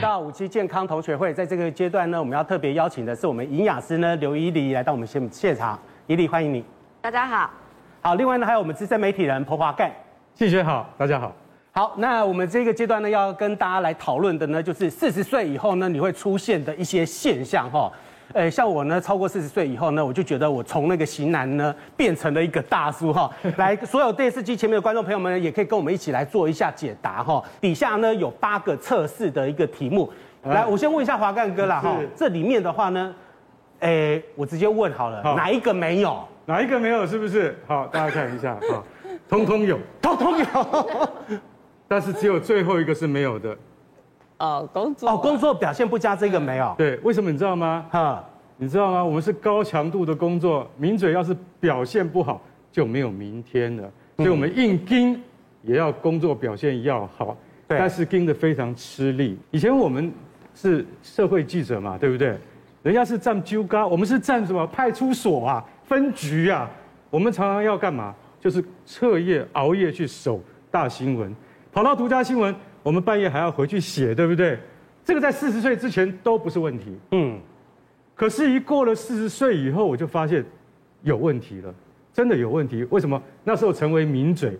到五期健康同学会，在这个阶段呢，我们要特别邀请的是我们营养师呢刘怡俐来到我们现现场。怡俐，欢迎你。大家好。好，另外呢还有我们资深媒体人彭华盖。谢谢好，大家好。好，那我们这个阶段呢要跟大家来讨论的呢，就是四十岁以后呢你会出现的一些现象哈。呃，像我呢，超过四十岁以后呢，我就觉得我从那个型男呢，变成了一个大叔哈。来，所有电视机前面的观众朋友们，也可以跟我们一起来做一下解答哈。底下呢有八个测试的一个题目，来，我先问一下华干哥啦哈。这里面的话呢，哎，我直接问好了，哪一个没有？哪一个没有？是不是？好，大家看一下啊，通通有，通通有，但是只有最后一个是没有的。哦，工作哦，工作表现不佳，这个没有。对，为什么你知道吗？哈，你知道吗？我们是高强度的工作，名嘴要是表现不好，就没有明天了。所以我们硬盯，也要工作表现要好。对，但是盯得非常吃力。以前我们是社会记者嘛，对不对？人家是站纠高，我们是站什么派出所啊、分局啊。我们常常要干嘛？就是彻夜熬夜去守大新闻，跑到独家新闻。我们半夜还要回去写，对不对？这个在四十岁之前都不是问题。嗯，可是，一过了四十岁以后，我就发现有问题了，真的有问题。为什么？那时候成为名嘴，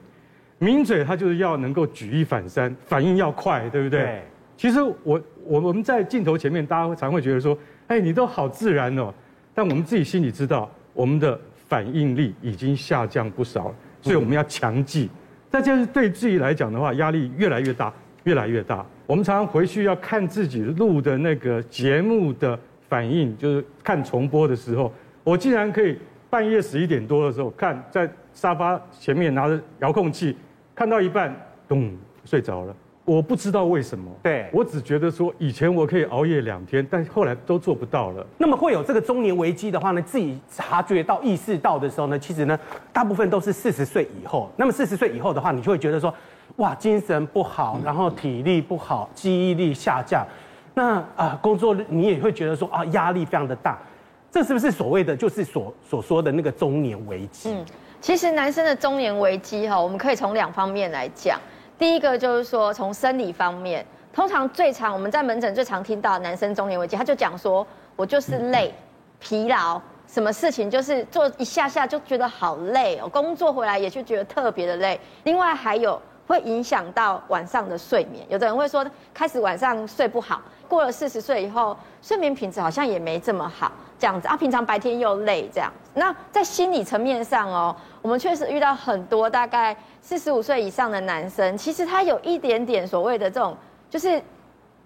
名嘴他就是要能够举一反三，反应要快，对不对？对。其实我我我们在镜头前面，大家会常会觉得说：“哎，你都好自然哦。”但我们自己心里知道，我们的反应力已经下降不少了，所以我们要强记。再就是对自己来讲的话，压力越来越大。越来越大，我们常常回去要看自己录的那个节目的反应，就是看重播的时候，我竟然可以半夜十一点多的时候看，在沙发前面拿着遥控器，看到一半，咚，睡着了。我不知道为什么，对，我只觉得说以前我可以熬夜两天，但后来都做不到了。那么会有这个中年危机的话呢，自己察觉到、意识到的时候呢，其实呢，大部分都是四十岁以后。那么四十岁以后的话，你就会觉得说。哇，精神不好，然后体力不好，记忆力下降，那啊，工作你也会觉得说啊，压力非常的大，这是不是所谓的就是所所说的那个中年危机？嗯，其实男生的中年危机哈，我们可以从两方面来讲。第一个就是说从生理方面，通常最常我们在门诊最常听到男生中年危机，他就讲说我就是累、疲劳，什么事情就是做一下下就觉得好累哦，工作回来也就觉得特别的累。另外还有。会影响到晚上的睡眠，有的人会说开始晚上睡不好，过了四十岁以后，睡眠品质好像也没这么好，这样子啊，平常白天又累，这样。那在心理层面上哦，我们确实遇到很多大概四十五岁以上的男生，其实他有一点点所谓的这种，就是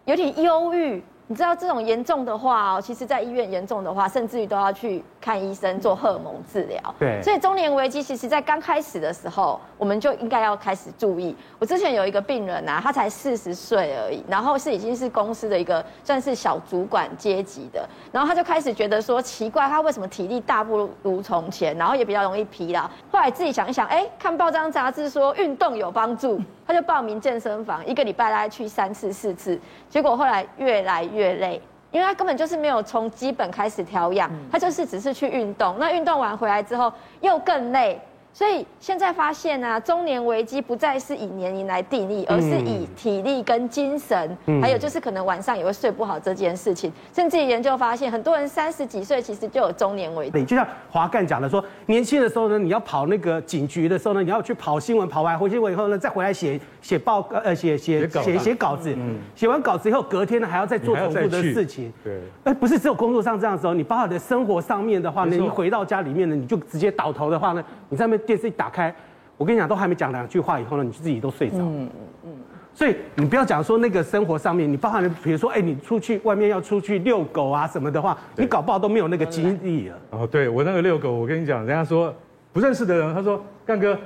有点忧郁。你知道这种严重的话哦，其实在医院严重的话，甚至于都要去看医生做荷尔蒙治疗。对，所以中年危机其实在刚开始的时候，我们就应该要开始注意。我之前有一个病人啊，他才四十岁而已，然后是已经是公司的一个算是小主管阶级的，然后他就开始觉得说奇怪，他为什么体力大不如从前，然后也比较容易疲劳。后来自己想一想，哎，看报章杂志说运动有帮助。他就报名健身房，一个礼拜大概去三次四次，结果后来越来越累，因为他根本就是没有从基本开始调养，他就是只是去运动，那运动完回来之后又更累。所以现在发现啊，中年危机不再是以年龄来定义，而是以体力跟精神，嗯、还有就是可能晚上也会睡不好这件事情。甚至研究发现，很多人三十几岁其实就有中年危机。就像华干讲的说，年轻的时候呢，你要跑那个警局的时候呢，你要去跑新闻，跑完回新闻以后呢，再回来写写报告，呃，写写写写稿子。嗯。写完稿子以后，隔天呢还要再做重复的事情。对。哎，不是只有工作上这样的时候，你包括你的生活上面的话呢，你回到家里面呢，你就直接倒头的话呢，你在那边。电视一打开，我跟你讲，都还没讲两句话以后呢，你自己都睡着。嗯嗯，所以你不要讲说那个生活上面，你包含比如说，哎，你出去外面要出去遛狗啊什么的话，你搞不好都没有那个精力了。哦，对我那个遛狗，我跟你讲，人家说不认识的人，他说干哥，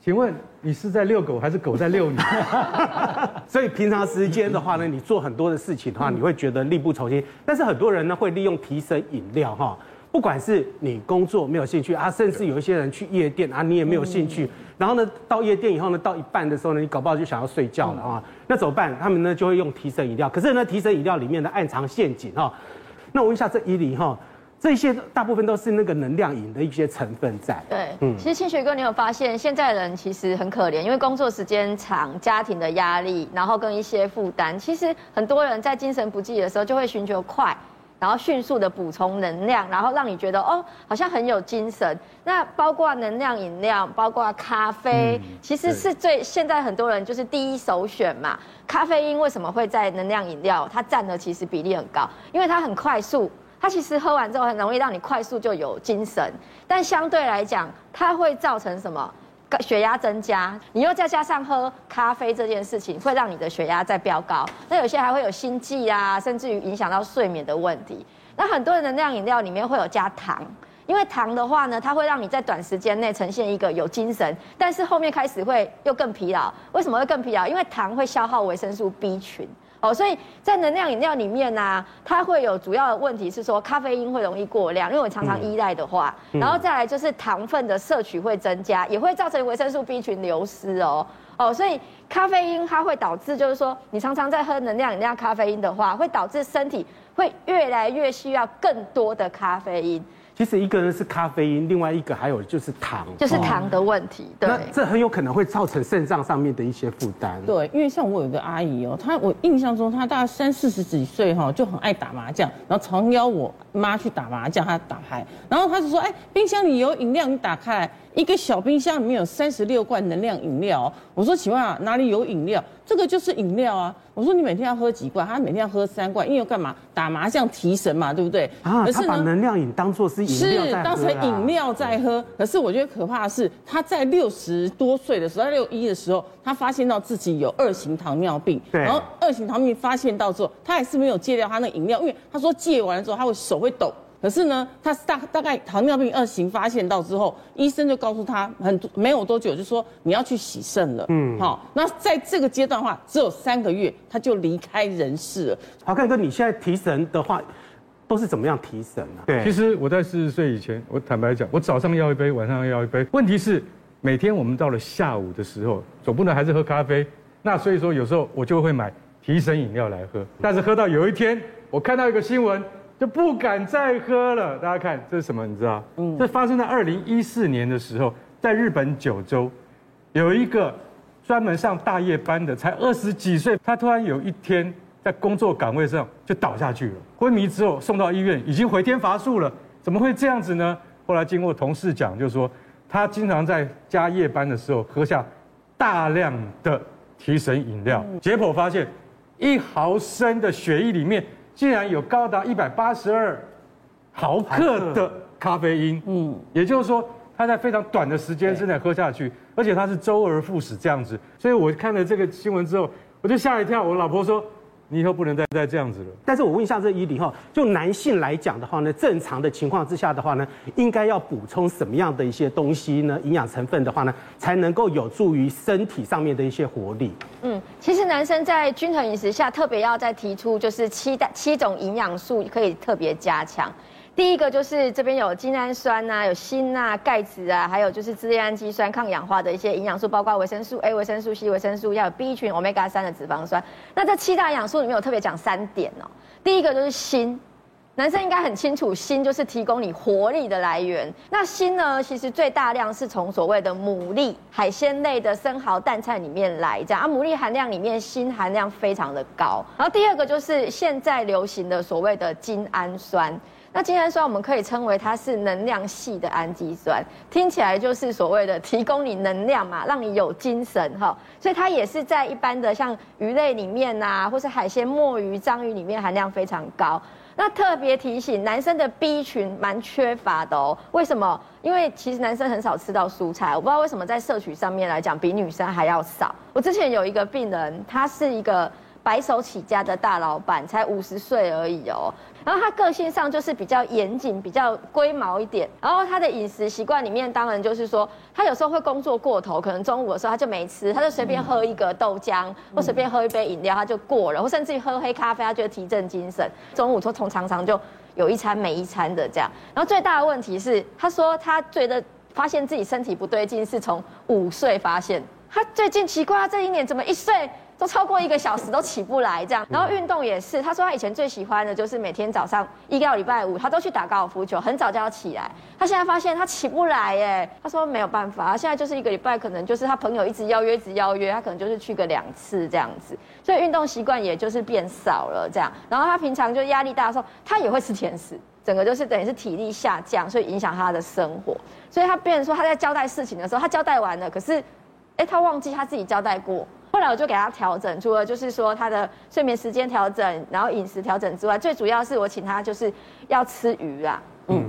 请问你是在遛狗还是狗在遛你？所以平常时间的话呢，你做很多的事情的话，你会觉得力不从心。但是很多人呢会利用提神饮料哈。不管是你工作没有兴趣啊，甚至有一些人去夜店啊，你也没有兴趣。然后呢，到夜店以后呢，到一半的时候呢，你搞不好就想要睡觉了啊。那怎么办？他们呢就会用提神饮料。可是呢，提神饮料里面的暗藏陷阱哈。那我问一下这伊犁哈，这些大部分都是那个能量饮的一些成分在。对，嗯，其实清学哥，你有发现现在人其实很可怜，因为工作时间长、家庭的压力，然后跟一些负担，其实很多人在精神不济的时候就会寻求快。然后迅速的补充能量，然后让你觉得哦，好像很有精神。那包括能量饮料，包括咖啡，嗯、其实是最现在很多人就是第一首选嘛。咖啡因为什么会在能量饮料？它占的其实比例很高，因为它很快速，它其实喝完之后很容易让你快速就有精神。但相对来讲，它会造成什么？血压增加，你又再加上喝咖啡这件事情，会让你的血压再飙高。那有些还会有心悸啊，甚至于影响到睡眠的问题。那很多的能量饮料里面会有加糖，因为糖的话呢，它会让你在短时间内呈现一个有精神，但是后面开始会又更疲劳。为什么会更疲劳？因为糖会消耗维生素 B 群。哦，所以在能量饮料里面呢、啊，它会有主要的问题是说咖啡因会容易过量，因为我常常依赖的话，嗯、然后再来就是糖分的摄取会增加，也会造成维生素 B 群流失哦。哦，所以咖啡因它会导致就是说，你常常在喝能量饮料咖啡因的话，会导致身体会越来越需要更多的咖啡因。其实一个人是咖啡因，另外一个还有就是糖，就是糖的问题。对，那这很有可能会造成肾脏上面的一些负担。对，因为像我有一个阿姨哦，她我印象中她大概三四十几岁哈，就很爱打麻将，然后常邀我妈去打麻将，她打牌，然后她就说：“哎，冰箱里有饮料，你打开来。”一个小冰箱里面有三十六罐能量饮料，我说请问啊，哪里有饮料？这个就是饮料啊。我说你每天要喝几罐？他每天要喝三罐，因为要干嘛？打麻将提神嘛，对不对？啊，他把能量饮当做是饮料是当成饮料在喝。可是我觉得可怕的是，他在六十多岁的时候，在六一的时候，他发现到自己有二型糖尿病。对。然后二型糖尿病发现到之后，他还是没有戒掉他那个饮料，因为他说戒完了之后，他会手会抖。可是呢，他大大概糖尿病二型发现到之后，医生就告诉他很没有多久，就说你要去洗肾了。嗯，好，那在这个阶段的话，只有三个月他就离开人世了。好，看哥，你现在提神的话，都是怎么样提神呢？对，其实我在四十岁以前，我坦白讲，我早上要一杯，晚上要一杯。问题是每天我们到了下午的时候，总不能还是喝咖啡。那所以说有时候我就会买提神饮料来喝。但是喝到有一天，我看到一个新闻。就不敢再喝了。大家看这是什么？你知道？嗯，这发生在二零一四年的时候，在日本九州，有一个专门上大夜班的，才二十几岁，他突然有一天在工作岗位上就倒下去了，昏迷之后送到医院，已经回天乏术了。怎么会这样子呢？后来经过同事讲，就是说他经常在加夜班的时候喝下大量的提神饮料，解剖发现一毫升的血液里面。竟然有高达一百八十二毫克的咖啡因，嗯，也就是说，他在非常短的时间之内喝下去，而且他是周而复始这样子，所以我看了这个新闻之后，我就吓一跳。我老婆说。你以后不能再再这样子了。但是我问一下这伊犁哈，就男性来讲的话呢，正常的情况之下的话呢，应该要补充什么样的一些东西呢？营养成分的话呢，才能够有助于身体上面的一些活力。嗯，其实男生在均衡饮食下，特别要再提出就是七大七种营养素可以特别加强。第一个就是这边有精氨酸、啊，有锌啊、钙质啊，还有就是支链氨基酸、抗氧化的一些营养素，包括维生素 A、维生素 C、维生素，要有 B 群、Omega 三的脂肪酸。那这七大营养素里面有特别讲三点哦。第一个就是锌，男生应该很清楚，锌就是提供你活力的来源。那锌呢，其实最大量是从所谓的牡蛎、海鲜类的生蚝、淡菜里面来，这样啊，牡蛎含量里面锌含量非常的高。然后第二个就是现在流行的所谓的精氨酸。那精氨酸我们可以称为它是能量系的氨基酸，听起来就是所谓的提供你能量嘛，让你有精神哈，所以它也是在一般的像鱼类里面呐，或是海鲜、墨鱼、章鱼里面含量非常高。那特别提醒，男生的 B 群蛮缺乏的哦。为什么？因为其实男生很少吃到蔬菜，我不知道为什么在摄取上面来讲比女生还要少。我之前有一个病人，他是一个白手起家的大老板，才五十岁而已哦。然后他个性上就是比较严谨，比较龟毛一点。然后他的饮食习惯里面，当然就是说，他有时候会工作过头，可能中午的时候他就没吃，他就随便喝一个豆浆，或随便喝一杯饮料，他就过了，或甚至于喝黑咖啡，他觉得提振精神。中午就从常常就有一餐没一餐的这样。然后最大的问题是，他说他觉得发现自己身体不对劲，是从五岁发现。他最近奇怪，他这一年怎么一岁都超过一个小时都起不来这样。然后运动也是，他说他以前最喜欢的就是每天早上一到礼拜五，他都去打高尔夫球，很早就要起来。他现在发现他起不来耶，他说没有办法，他现在就是一个礼拜可能就是他朋友一直邀约，一直邀约，他可能就是去个两次这样子，所以运动习惯也就是变少了这样。然后他平常就压力大的时候，他也会吃甜食。整个就是等于是体力下降，所以影响他的生活。所以他变成说他在交代事情的时候，他交代完了，可是，哎，他忘记他自己交代过。后来我就给他调整，除了就是说他的睡眠时间调整，然后饮食调整之外，最主要是我请他就是要吃鱼啊，嗯。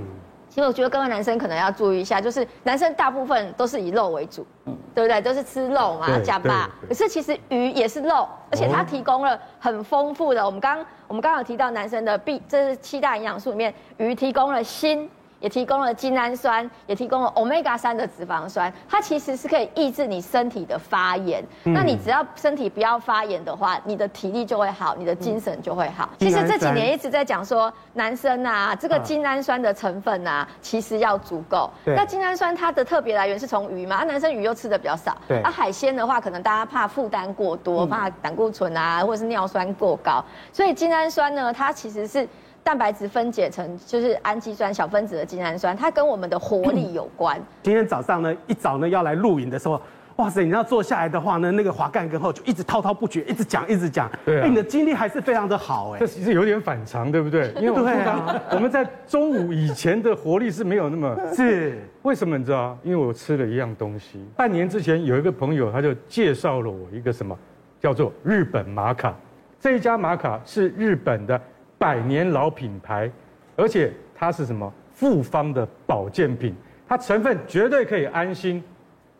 其实我觉得各位男生可能要注意一下，就是男生大部分都是以肉为主，嗯，对不对？都是吃肉嘛，加吧。可是其实鱼也是肉，而且它提供了很丰富的。我们刚我们刚刚有提到男生的 B，这是七大营养素里面，鱼提供了锌。也提供了精氨酸，也提供了 omega 三的脂肪酸，它其实是可以抑制你身体的发炎。嗯、那你只要身体不要发炎的话，你的体力就会好，你的精神就会好。嗯、其实这几年一直在讲说，男生啊，这个精氨酸的成分啊，其实要足够。那精氨酸它的特别来源是从鱼嘛，啊，男生鱼又吃的比较少。对。啊，海鲜的话，可能大家怕负担过多，怕胆固醇啊，或者是尿酸过高，所以精氨酸呢，它其实是。蛋白质分解成就是氨基酸小分子的精氨酸，它跟我们的活力有关。今天早上呢，一早呢要来录影的时候，哇塞，你要坐下来的话呢，那个滑干跟后就一直滔滔不绝，一直讲一直讲。对、啊欸，你的精力还是非常的好哎。这其实有点反常，对不对？因为我们、啊、我们在中午以前的活力是没有那么 是。为什么你知道？因为我吃了一样东西。半年之前有一个朋友，他就介绍了我一个什么，叫做日本玛卡。这一家玛卡是日本的。百年老品牌，而且它是什么复方的保健品，它成分绝对可以安心。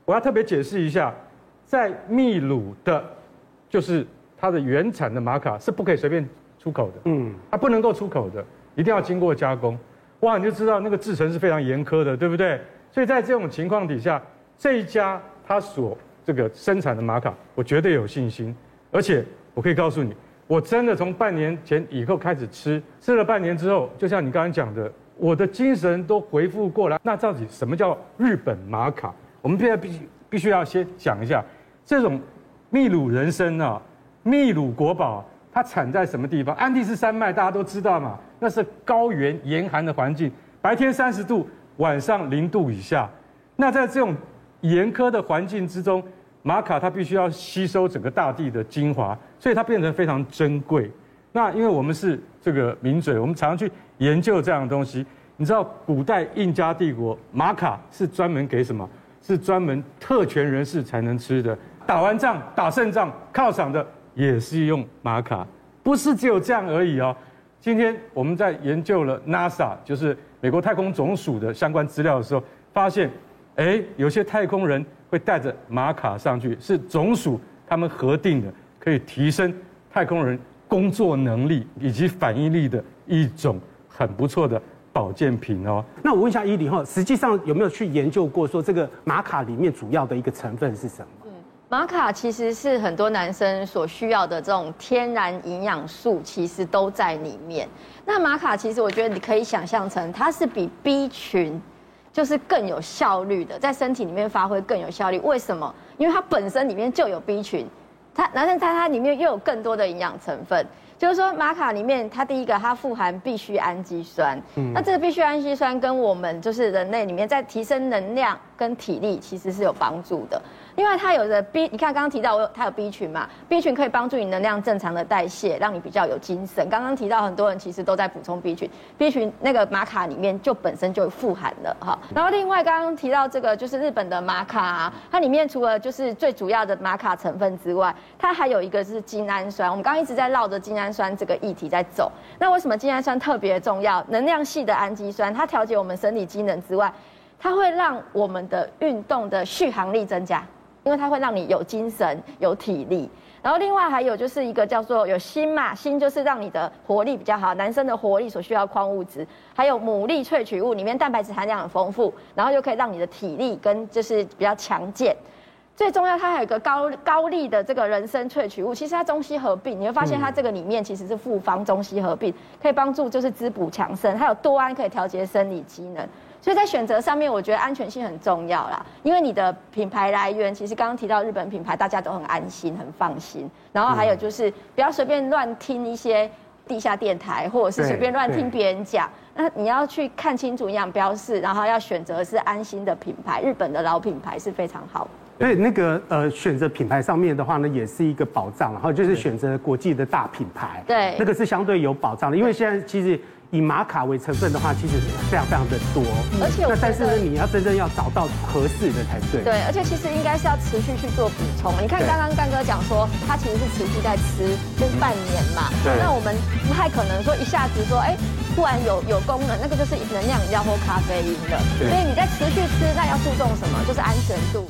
我要特别解释一下，在秘鲁的，就是它的原产的玛卡是不可以随便出口的，嗯，它不能够出口的，一定要经过加工。哇，你就知道那个制程是非常严苛的，对不对？所以在这种情况底下，这一家它所这个生产的玛卡，我绝对有信心，而且我可以告诉你。我真的从半年前以后开始吃，吃了半年之后，就像你刚刚讲的，我的精神都恢复过来。那到底什么叫日本玛卡？我们现在必须必须要先讲一下，这种秘鲁人参啊，秘鲁国宝，它产在什么地方？安第斯山脉大家都知道嘛，那是高原严寒的环境，白天三十度，晚上零度以下。那在这种严苛的环境之中，玛卡它必须要吸收整个大地的精华。所以它变成非常珍贵。那因为我们是这个名嘴，我们常常去研究这样的东西。你知道古代印加帝国玛卡是专门给什么？是专门特权人士才能吃的。打完仗、打胜仗、犒赏的也是用玛卡，不是只有这样而已哦。今天我们在研究了 NASA，就是美国太空总署的相关资料的时候，发现，哎，有些太空人会带着玛卡上去，是总署他们核定的。可以提升太空人工作能力以及反应力的一种很不错的保健品哦。那我问一下伊俐哈，实际上有没有去研究过说这个玛卡里面主要的一个成分是什么？嗯，玛卡其实是很多男生所需要的这种天然营养素，其实都在里面。那玛卡其实我觉得你可以想象成它是比 B 群就是更有效率的，在身体里面发挥更有效率。为什么？因为它本身里面就有 B 群。它，男生在它里面又有更多的营养成分，就是说玛卡里面，它第一个它富含必需氨基酸，嗯，那这个必需氨基酸跟我们就是人类里面在提升能量跟体力其实是有帮助的。另外，它有的 B，你看刚刚提到我有它有 B 群嘛，B 群可以帮助你能量正常的代谢，让你比较有精神。刚刚提到很多人其实都在补充 B 群，B 群那个玛卡里面就本身就富含了哈。然后另外刚刚提到这个就是日本的玛卡，它里面除了就是最主要的玛卡成分之外，它还有一个是精氨酸。我们刚刚一直在绕着精氨酸这个议题在走。那为什么精氨酸特别重要？能量系的氨基酸，它调节我们生理机能之外，它会让我们的运动的续航力增加。因为它会让你有精神、有体力，然后另外还有就是一个叫做有锌嘛，锌就是让你的活力比较好，男生的活力所需要矿物质，还有牡蛎萃取物里面蛋白质含量很丰富，然后又可以让你的体力跟就是比较强健。最重要，它还有一个高高丽的这个人参萃取物，其实它中西合并，你会发现它这个里面其实是复方中西合并，可以帮助就是滋补强身，还有多胺可以调节生理机能，所以在选择上面，我觉得安全性很重要啦，因为你的品牌来源，其实刚刚提到日本品牌，大家都很安心很放心，然后还有就是不要随便乱听一些地下电台，或者是随便乱听别人讲，那你要去看清楚营养标示，然后要选择是安心的品牌，日本的老品牌是非常好。所以那个呃，选择品牌上面的话呢，也是一个保障，然后就是选择国际的大品牌，对，那个是相对有保障的，因为现在其实以玛卡为成分的话，其实非常非常的多，而且那但是呢，你要真正要找到合适的才对。对，而且其实应该是要持续去做补充。你看刚刚干哥讲说，他其实是持续在吃，就是半年嘛，对。那我们不太可能说一下子说，哎，突然有有功能，那个就是能量饮料或咖啡因的。对。所以你在持续吃，那要注重什么？就是安全度。